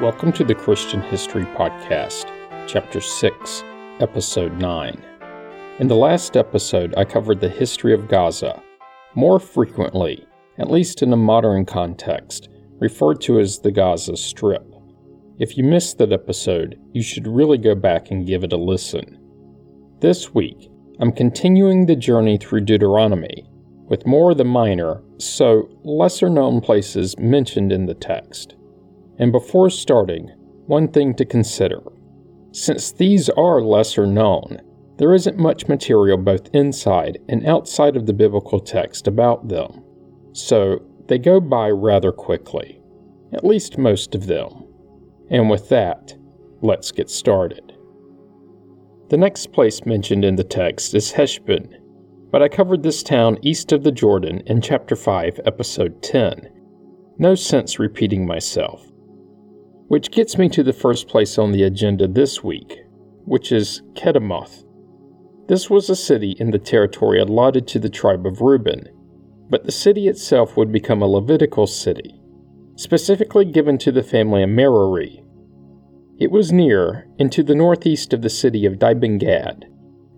Welcome to the Christian History Podcast, Chapter 6, Episode 9. In the last episode, I covered the history of Gaza, more frequently, at least in a modern context, referred to as the Gaza Strip. If you missed that episode, you should really go back and give it a listen. This week, I'm continuing the journey through Deuteronomy, with more of the minor, so lesser known places mentioned in the text. And before starting, one thing to consider. Since these are lesser known, there isn't much material both inside and outside of the biblical text about them, so they go by rather quickly, at least most of them. And with that, let's get started. The next place mentioned in the text is Heshbon, but I covered this town east of the Jordan in Chapter 5, Episode 10. No sense repeating myself. Which gets me to the first place on the agenda this week, which is Kedemoth. This was a city in the territory allotted to the tribe of Reuben, but the city itself would become a Levitical city, specifically given to the family of Merari. It was near and to the northeast of the city of Dibon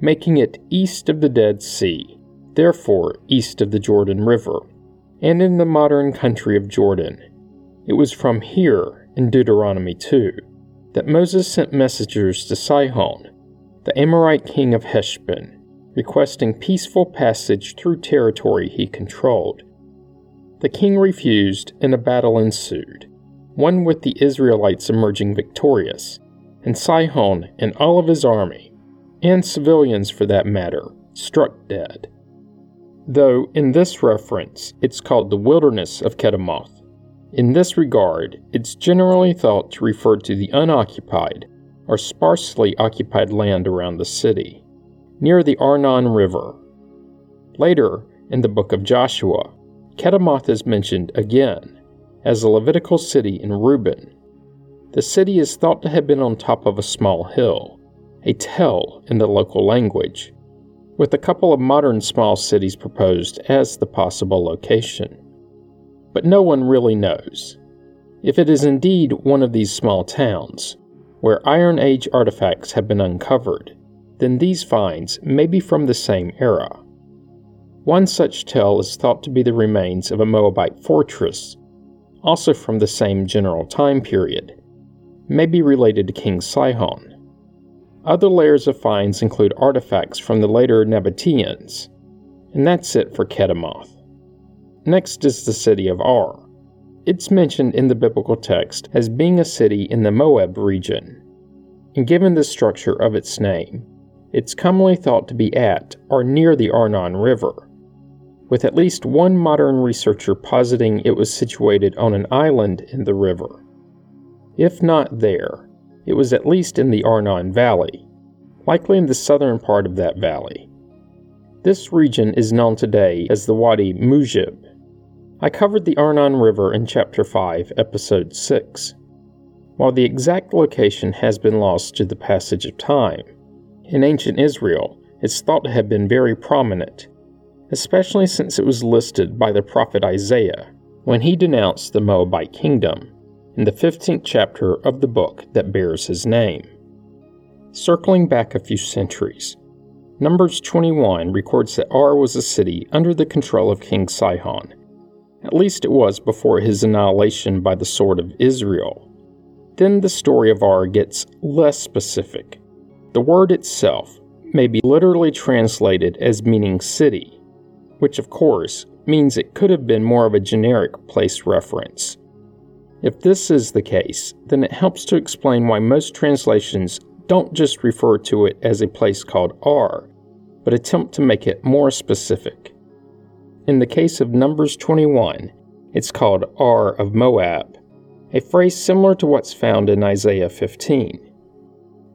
making it east of the Dead Sea, therefore east of the Jordan River, and in the modern country of Jordan. It was from here in Deuteronomy 2 that Moses sent messengers to Sihon, the Amorite king of Heshbon, requesting peaceful passage through territory he controlled. The king refused, and a battle ensued, one with the Israelites emerging victorious, and Sihon and all of his army, and civilians for that matter, struck dead. Though in this reference it's called the wilderness of Kedemoth, in this regard, it's generally thought to refer to the unoccupied or sparsely occupied land around the city, near the Arnon River. Later, in the book of Joshua, Kedemoth is mentioned again as a Levitical city in Reuben. The city is thought to have been on top of a small hill, a tell in the local language, with a couple of modern small cities proposed as the possible location but no one really knows. If it is indeed one of these small towns, where Iron Age artifacts have been uncovered, then these finds may be from the same era. One such tell is thought to be the remains of a Moabite fortress, also from the same general time period, maybe related to King Sihon. Other layers of finds include artifacts from the later Nabateans, and that's it for Kedemoth. Next is the city of Ar. It's mentioned in the biblical text as being a city in the Moab region. And given the structure of its name, it's commonly thought to be at or near the Arnon River, with at least one modern researcher positing it was situated on an island in the river. If not there, it was at least in the Arnon Valley, likely in the southern part of that valley. This region is known today as the Wadi Mujib, I covered the Arnon River in Chapter 5, Episode 6. While the exact location has been lost to the passage of time, in ancient Israel it's thought to have been very prominent, especially since it was listed by the prophet Isaiah when he denounced the Moabite kingdom in the 15th chapter of the book that bears his name. Circling back a few centuries, Numbers 21 records that Ar was a city under the control of King Sihon at least it was before his annihilation by the sword of Israel. Then the story of Ar gets less specific. The word itself may be literally translated as meaning city, which of course means it could have been more of a generic place reference. If this is the case, then it helps to explain why most translations don't just refer to it as a place called Ar, but attempt to make it more specific. In the case of Numbers 21, it's called Ar of Moab, a phrase similar to what's found in Isaiah 15.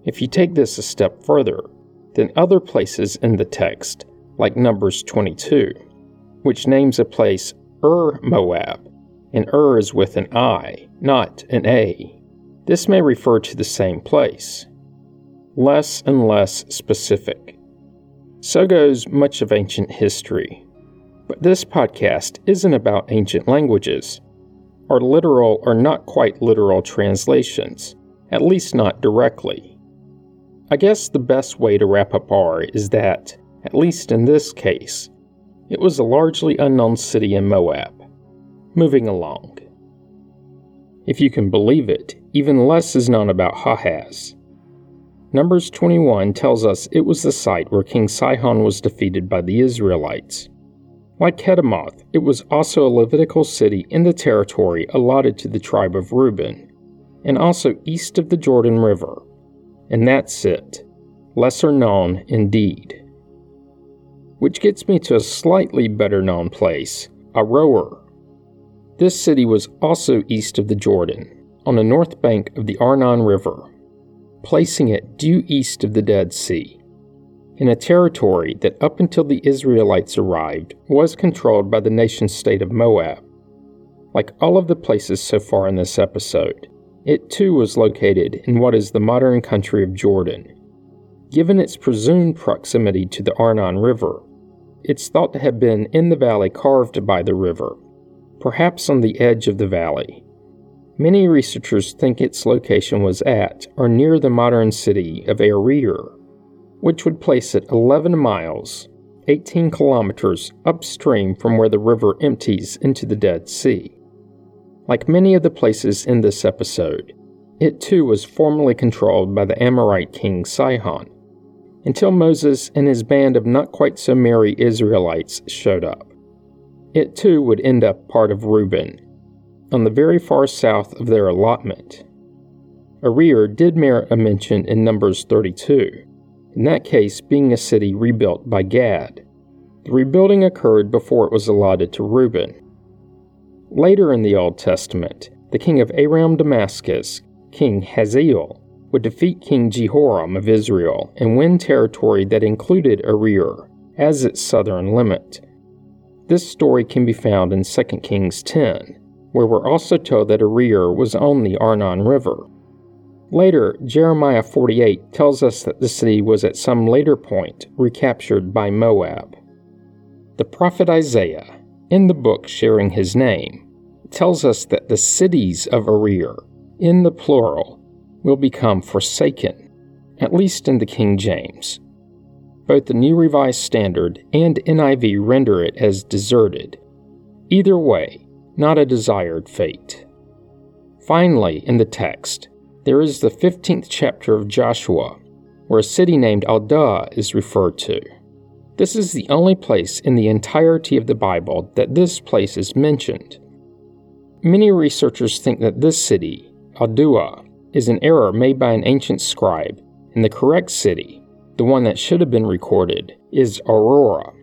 If you take this a step further, then other places in the text, like Numbers 22, which names a place Ir Moab, and Ir is with an I, not an A, this may refer to the same place. Less and less specific. So goes much of ancient history. But this podcast isn't about ancient languages. are literal or not quite literal translations, at least not directly. I guess the best way to wrap up Ar is that, at least in this case, it was a largely unknown city in Moab. Moving along. If you can believe it, even less is known about Jahaz. Numbers 21 tells us it was the site where King Sihon was defeated by the Israelites. Like Kedemoth, it was also a Levitical city in the territory allotted to the tribe of Reuben, and also east of the Jordan River. And that's it. Lesser known indeed. Which gets me to a slightly better known place, Aroer. This city was also east of the Jordan, on the north bank of the Arnon River, placing it due east of the Dead Sea in a territory that up until the Israelites arrived was controlled by the nation state of Moab. Like all of the places so far in this episode, it too was located in what is the modern country of Jordan. Given its presumed proximity to the Arnon River, it's thought to have been in the valley carved by the river, perhaps on the edge of the valley. Many researchers think its location was at or near the modern city of Aroer, which would place it 11 miles, 18 kilometers upstream from where the river empties into the Dead Sea. Like many of the places in this episode, it too was formerly controlled by the Amorite king Sihon, until Moses and his band of not quite so merry Israelites showed up. It too would end up part of Reuben, on the very far south of their allotment. Aroer did merit a mention in Numbers 32, in that case being a city rebuilt by Gad. The rebuilding occurred before it was allotted to Reuben. Later in the Old Testament, the king of Aram Damascus, King Hazael, would defeat King Jehoram of Israel and win territory that included Aroer as its southern limit. This story can be found in 2 Kings 10, where we're also told that Aroer was on the Arnon River. Later, Jeremiah 48 tells us that the city was at some later point recaptured by Moab. The prophet Isaiah, in the book sharing his name, tells us that the cities of Aroer, in the plural, will become forsaken, at least in the King James. Both the New Revised Standard and NIV render it as deserted. Either way, not a desired fate. Finally, in the text, there is the 15th chapter of Joshua, where a city named Adullam is referred to. This is the only place in the entirety of the Bible that this place is mentioned. Many researchers think that this city, Adullam, is an error made by an ancient scribe, and the correct city, the one that should have been recorded, is Aroer.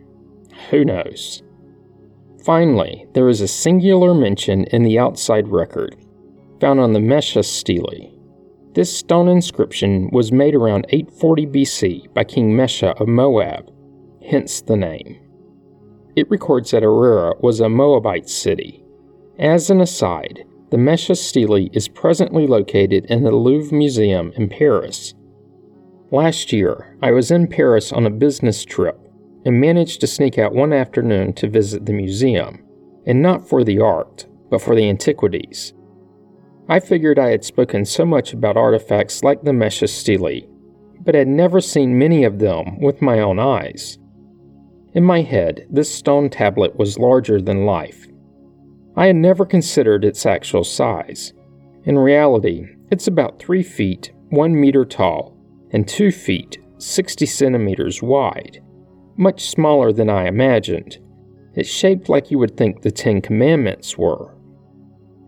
Who knows? Finally, there is a singular mention in the outside record, found on the Mesha stele, this stone inscription was made around 840 BC by King Mesha of Moab, hence the name. It records that Aroer was a Moabite city. As an aside, the Mesha stele is presently located in the Louvre Museum in Paris. Last year, I was in Paris on a business trip and managed to sneak out one afternoon to visit the museum, and not for the art, but for the antiquities. I figured I had spoken so much about artifacts like the Mesha stele, but had never seen many of them with my own eyes. In my head, this stone tablet was larger than life. I had never considered its actual size. In reality, it's about 3 feet, 1 meter tall, and 2 feet, 60 centimeters wide, much smaller than I imagined. It's shaped like you would think the Ten Commandments were.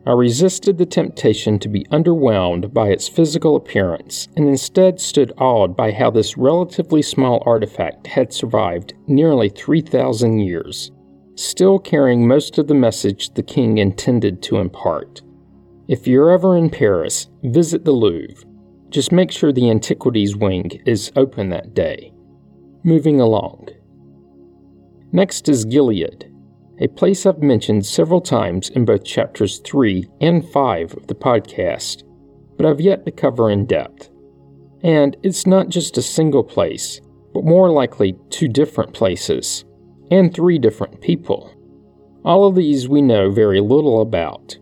I resisted the temptation to be underwhelmed by its physical appearance and instead stood awed by how this relatively small artifact had survived nearly 3,000 years, still carrying most of the message the king intended to impart. If you're ever in Paris, visit the Louvre. Just make sure the Antiquities Wing is open that day. Moving along. Next is Gilead, a place I've mentioned several times in both chapters 3 and 5 of the podcast, but I've yet to cover in depth. And it's not just a single place, but more likely two different places, and three different people. All of these we know very little about.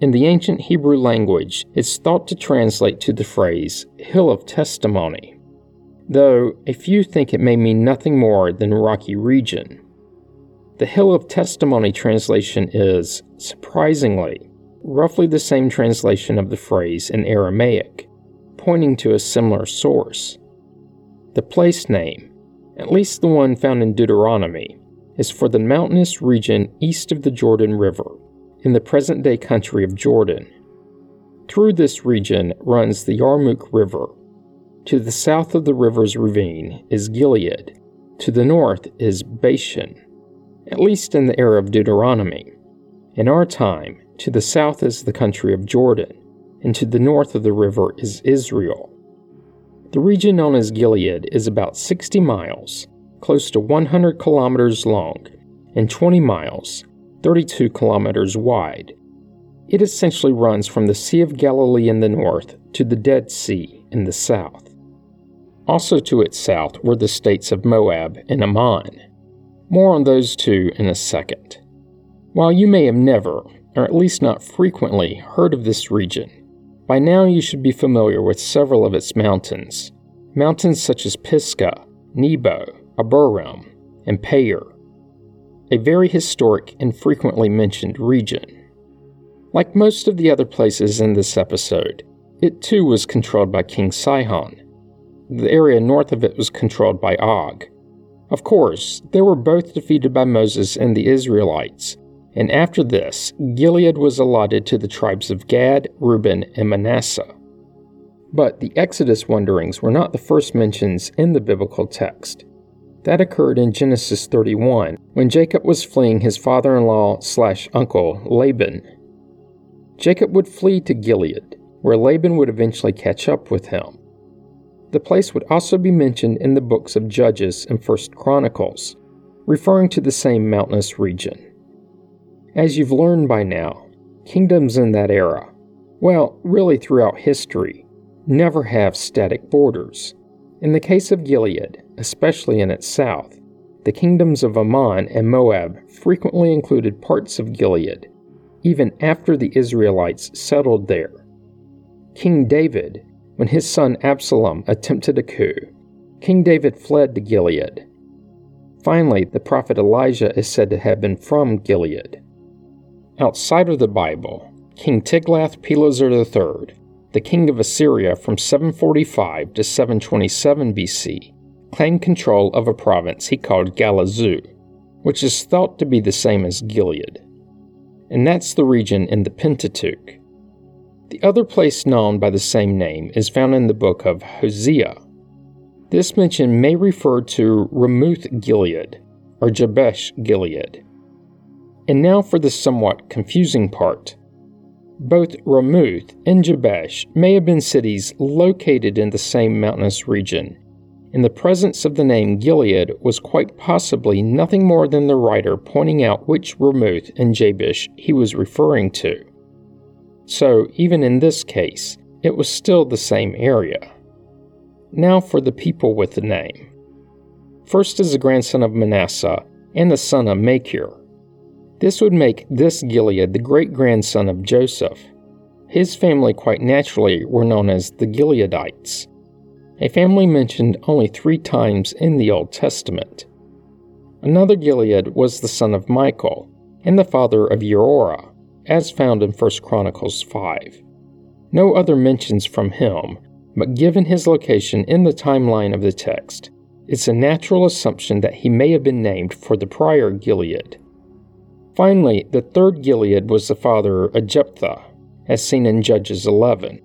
In the ancient Hebrew language, it's thought to translate to the phrase hill of testimony, though a few think it may mean nothing more than rocky region. The hill of testimony translation is, surprisingly, roughly the same translation of the phrase in Aramaic, pointing to a similar source. The place name, at least the one found in Deuteronomy, is for the mountainous region east of the Jordan River, in the present day country of Jordan. Through this region runs the Yarmouk River. To the south of the river's ravine is Gilead. To the north is Bashan, at least in the era of Deuteronomy. In our time, to the south is the country of Jordan, and to the north of the river is Israel. The region known as Gilead is about 60 miles, close to 100 kilometers long, and 20 miles, 32 kilometers wide. It essentially runs from the Sea of Galilee in the north to the Dead Sea in the south. Also to its south were the states of Moab and Ammon. More on those two in a second. While you may have never, or at least not frequently, heard of this region, by now you should be familiar with several of its mountains. Mountains such as Pisgah, Nebo, Abarim, and Peor. A very historic and frequently mentioned region. Like most of the other places in this episode, it too was controlled by King Sihon. The area north of it was controlled by Og. Of course, they were both defeated by Moses and the Israelites, and after this, Gilead was allotted to the tribes of Gad, Reuben, and Manasseh. But the Exodus wanderings were not the first mentions in the biblical text. That occurred in Genesis 31 when Jacob was fleeing his father in law slash uncle, Laban. Jacob would flee to Gilead, where Laban would eventually catch up with him. The place would also be mentioned in the books of Judges and First Chronicles, referring to the same mountainous region. As you've learned by now, kingdoms in that era, well, really throughout history, never have static borders. In the case of Gilead, especially in its south, the kingdoms of Ammon and Moab frequently included parts of Gilead, even after the Israelites settled there. King David, when his son Absalom attempted a coup, King David fled to Gilead. Finally, the prophet Elijah is said to have been from Gilead. Outside of the Bible, King Tiglath-Pileser III, the king of Assyria from 745 to 727 BC, claimed control of a province he called Galazu, which is thought to be the same as Gilead. And that's the region in the Pentateuch. The other place known by the same name is found in the book of Hosea. This mention may refer to Ramoth Gilead or Jabesh Gilead, and now for the somewhat confusing part. Both Ramoth and Jabesh may have been cities located in the same mountainous region, and the presence of the name Gilead was quite possibly nothing more than the writer pointing out which Ramoth and Jabesh he was referring to. So, even in this case, it was still the same area. Now for the people with the name. First is the grandson of Manasseh and the son of Machir. This would make this Gilead the great grandson of Joseph. His family, quite naturally, were known as the Gileadites, a family mentioned only three times in the Old Testament. Another Gilead was the son of Michael and the father of Uriah, as found in 1 Chronicles 5. No other mentions from him, but given his location in the timeline of the text, it's a natural assumption that he may have been named for the prior Gilead. Finally, the third Gilead was the father of Jephthah, as seen in Judges 11.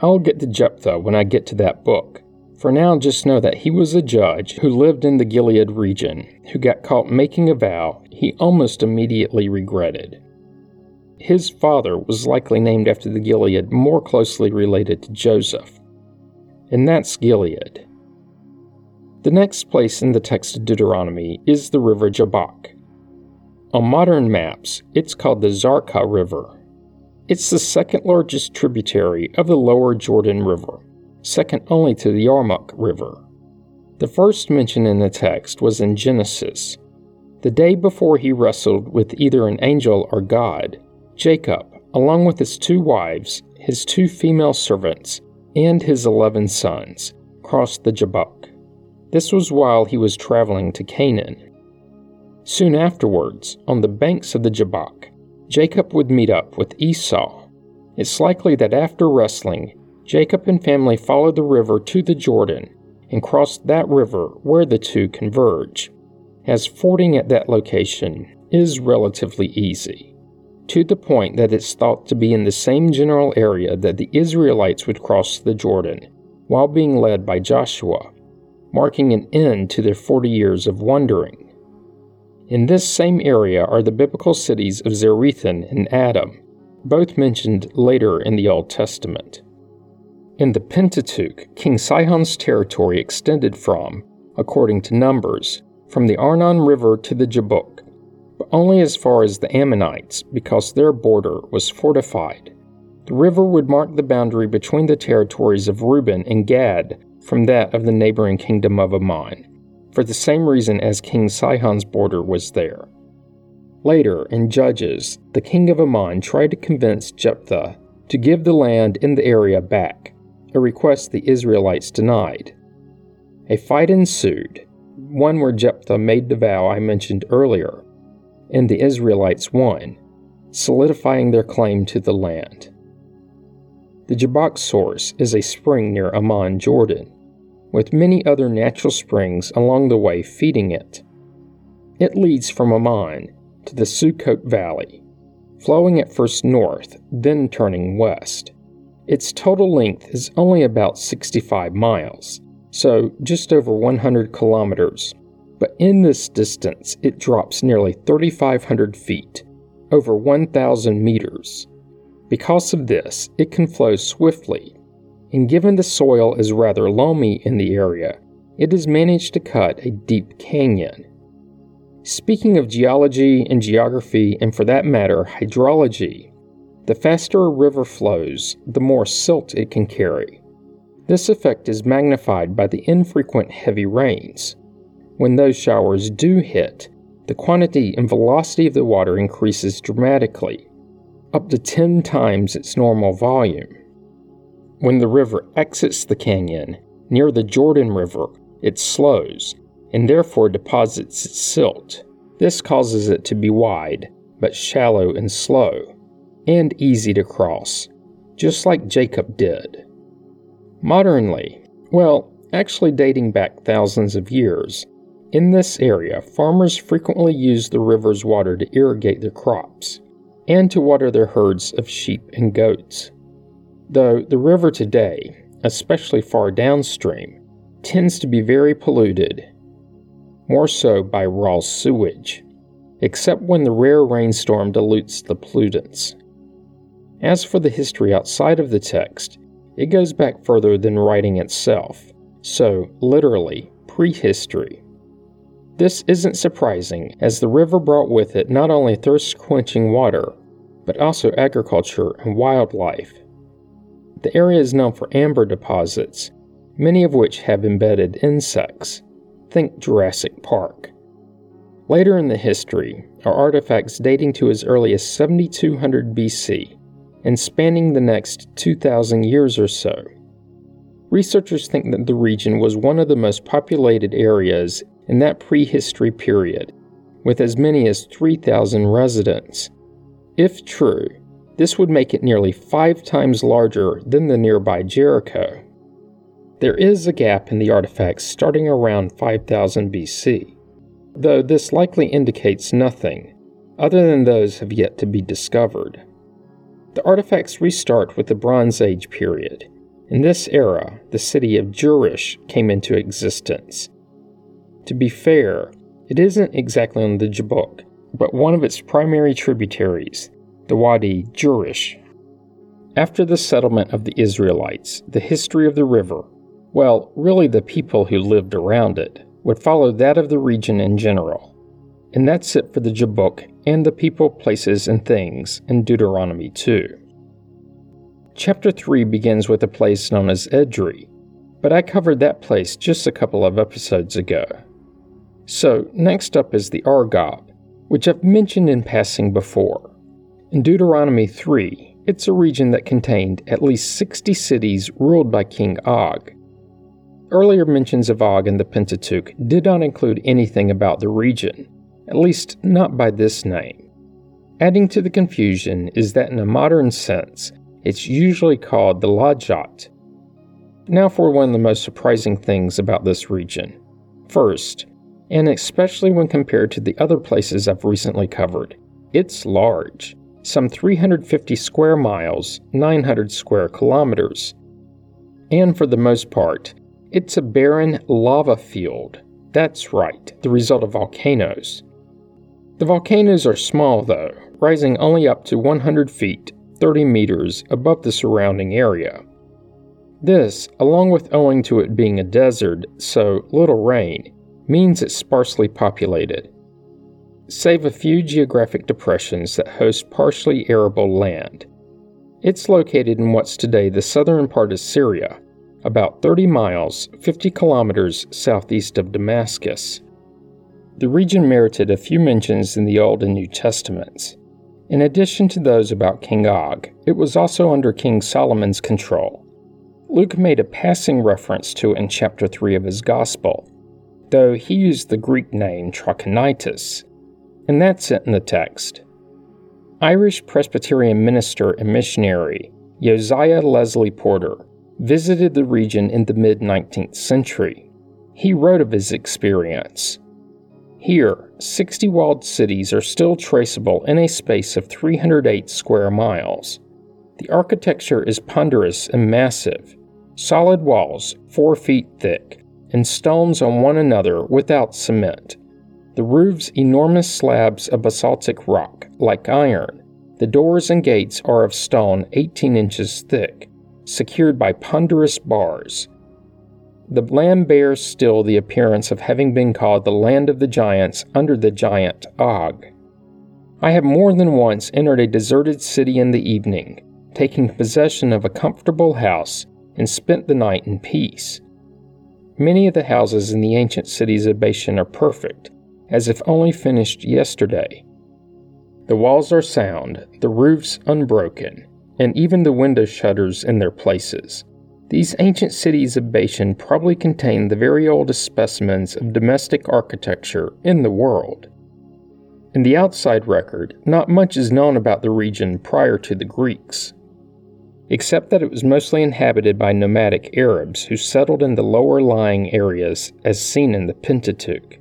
I'll get to Jephthah when I get to that book. For now, just know that he was a judge who lived in the Gilead region, who got caught making a vow he almost immediately regretted. His father was likely named after the Gilead more closely related to Joseph, and that's Gilead. The next place in the text of Deuteronomy is the river Jabbok. On modern maps, it's called the Zarqa River. It's the second largest tributary of the lower Jordan River, second only to the Yarmouk River. The first mention in the text was in Genesis. The day before he wrestled with either an angel or God, Jacob, along with his two wives, his two female servants, and his eleven sons, crossed the Jabbok. This was while he was traveling to Canaan. Soon afterwards, on the banks of the Jabbok, Jacob would meet up with Esau. It's likely that after wrestling, Jacob and family followed the river to the Jordan and crossed that river where the two converge, as fording at that location is relatively easy, to the point that it's thought to be in the same general area that the Israelites would cross the Jordan while being led by Joshua, marking an end to their 40 years of wandering. In this same area are the biblical cities of Zarethan and Adam, both mentioned later in the Old Testament. In the Pentateuch, King Sihon's territory extended from, according to Numbers, from the Arnon River to the Jabbok, but only as far as the Ammonites because their border was fortified. The river would mark the boundary between the territories of Reuben and Gad from that of the neighboring kingdom of Ammon for the same reason as King Sihon's border was there. Later, in Judges, the king of Ammon tried to convince Jephthah to give the land in the area back, a request the Israelites denied. A fight ensued, one where Jephthah made the vow I mentioned earlier, and the Israelites won, solidifying their claim to the land. The Jabbok source is a spring near Amman, Jordan with many other natural springs along the way feeding it. It leads from Amman to the Sukkot Valley, flowing at first north, then turning west. Its total length is only about 65 miles, so just over 100 kilometers. But in this distance, it drops nearly 3,500 feet, over 1,000 meters. Because of this, it can flow swiftly and given the soil is rather loamy in the area, it has managed to cut a deep canyon. Speaking of geology and geography, and for that matter, hydrology, the faster a river flows, the more silt it can carry. This effect is magnified by the infrequent heavy rains. When those showers do hit, the quantity and velocity of the water increases dramatically, up to 10 times its normal volume. When the river exits the canyon, near the Jordan River, it slows, and therefore deposits its silt. This causes it to be wide, but shallow and slow, and easy to cross, just like Jacob did. Modernly, well, actually dating back thousands of years, in this area, farmers frequently use the river's water to irrigate their crops and to water their herds of sheep and goats though the river today, especially far downstream, tends to be very polluted, more so by raw sewage, except when the rare rainstorm dilutes the pollutants. As for the history outside of the text, it goes back further than writing itself, so literally prehistory. This isn't surprising, as the river brought with it not only thirst quenching water, but also agriculture and wildlife. The area is known for amber deposits, many of which have embedded insects. Think Jurassic Park. Later in the history are artifacts dating to as early as 7200 BC and spanning the next 2000 years or so. Researchers think that the region was one of the most populated areas in that prehistory period, with as many as 3,000 residents. If true, this would make it nearly five times larger than the nearby Jericho. There is a gap in the artifacts starting around 5000 BC, though this likely indicates nothing, other than those have yet to be discovered. The artifacts restart with the Bronze Age period. In this era, the city of Jerash came into existence. To be fair, it isn't exactly on the Jabbok, but one of its primary tributaries, the Wadi Jerash. After the settlement of the Israelites, the history of the river, well, really the people who lived around it, would follow that of the region in general. And that's it for the Jabbok and the people, places, and things in Deuteronomy 2. Chapter 3 begins with a place known as Edrei, but I covered that place just a couple of episodes ago. So, next up is the Argob, which I've mentioned in passing before. In Deuteronomy 3, it's a region that contained at least 60 cities ruled by King Og. Earlier mentions of Og in the Pentateuch did not include anything about the region, at least not by this name. Adding to the confusion is that in a modern sense, it's usually called the Lajat. Now for one of the most surprising things about this region. First, and especially when compared to the other places I've recently covered, it's large some 350 square miles, 900 square kilometers. And for the most part, it's a barren lava field. That's right, the result of volcanoes. The volcanoes are small, though, rising only up to 100 feet, 30 meters above the surrounding area. This, along with owing to it being a desert, so little rain, means it's sparsely populated save a few geographic depressions that host partially arable land. It's located in what's today the southern part of Syria, about 30 miles, 50 kilometers southeast of Damascus. The region merited a few mentions in the Old and New Testaments. In addition to those about King Og, it was also under King Solomon's control. Luke made a passing reference to it in chapter 3 of his Gospel, though he used the Greek name Trachonitis, and that's it in the text. Irish Presbyterian minister and missionary Josiah Leslie Porter visited the region in the mid 19th century. He wrote of his experience. Here, 60 walled cities are still traceable in a space of 308 square miles. The architecture is ponderous and massive, solid walls 4 feet thick, and stones on one another without cement. The roof's enormous slabs of basaltic rock, like iron. The doors and gates are of stone 18 inches thick, secured by ponderous bars. The land bears still the appearance of having been called the land of the giants under the giant Og. I have more than once entered a deserted city in the evening, taking possession of a comfortable house, and spent the night in peace. Many of the houses in the ancient cities of Bashan are perfect, as if only finished yesterday. The walls are sound, the roofs unbroken, and even the window shutters in their places. These ancient cities of Bashan probably contain the very oldest specimens of domestic architecture in the world. In the outside record, not much is known about the region prior to the Greeks, except that it was mostly inhabited by nomadic Arabs who settled in the lower lying areas as seen in the Pentateuch.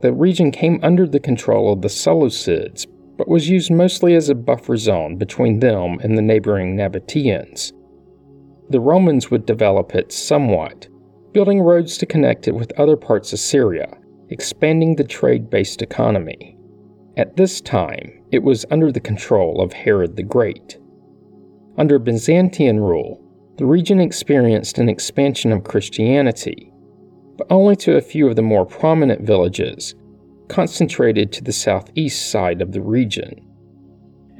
The region came under the control of the Seleucids, but was used mostly as a buffer zone between them and the neighboring Nabateans. The Romans would develop it somewhat, building roads to connect it with other parts of Syria, expanding the trade based economy. At this time, it was under the control of Herod the Great. Under Byzantine rule, the region experienced an expansion of Christianity, but only to a few of the more prominent villages, concentrated to the southeast side of the region,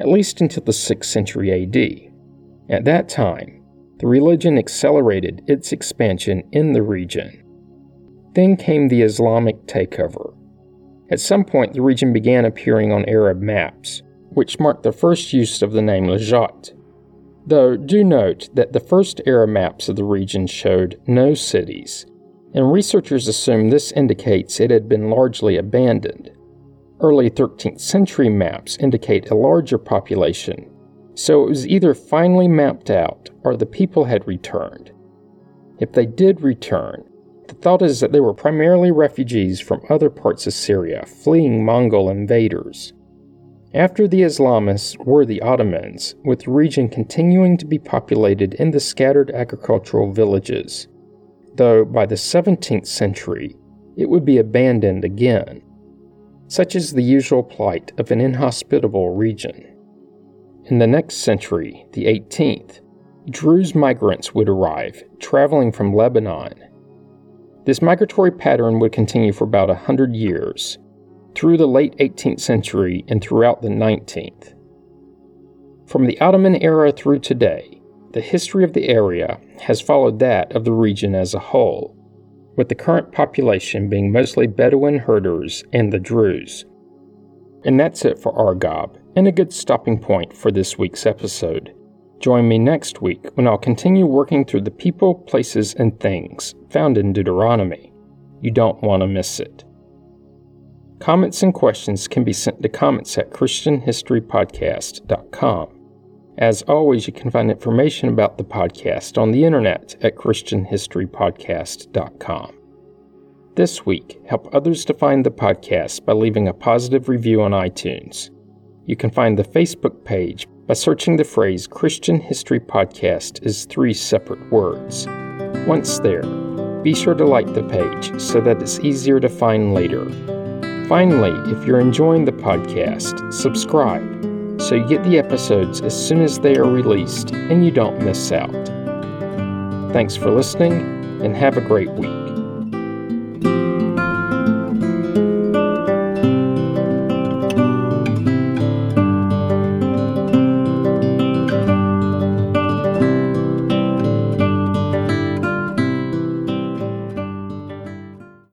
at least until the 6th century AD. At that time, the religion accelerated its expansion in the region. Then came the Islamic takeover. At some point, the region began appearing on Arab maps, which marked the first use of the name Lajat. Though, do note that the first era maps of the region showed no cities, and researchers assume this indicates it had been largely abandoned. Early 13th century maps indicate a larger population, so it was either finally mapped out or the people had returned. If they did return, the thought is that they were primarily refugees from other parts of Syria fleeing Mongol invaders. After the Islamists were the Ottomans, with the region continuing to be populated in the scattered agricultural villages though by the 17th century it would be abandoned again. Such is the usual plight of an inhospitable region. In the next century, the 18th, Druze migrants would arrive, traveling from Lebanon. This migratory pattern would continue for about a hundred years, through the late 18th century and throughout the 19th. From the Ottoman era through today, the history of the area has followed that of the region as a whole, with the current population being mostly Bedouin herders and the Druze. And that's it for Argob and a good stopping point for this week's episode. Join me next week when I'll continue working through the people, places, and things found in Deuteronomy. You don't want to miss it. Comments and questions can be sent to comments at ChristianHistoryPodcast.com. As always, you can find information about the podcast on the internet at ChristianHistoryPodcast.com. This week, help others to find the podcast by leaving a positive review on iTunes. You can find the Facebook page by searching the phrase Christian History Podcast as three separate words. Once there, be sure to like the page so that it's easier to find later. Finally, if you're enjoying the podcast, subscribe so you get the episodes as soon as they are released and you don't miss out. Thanks for listening and have a great week.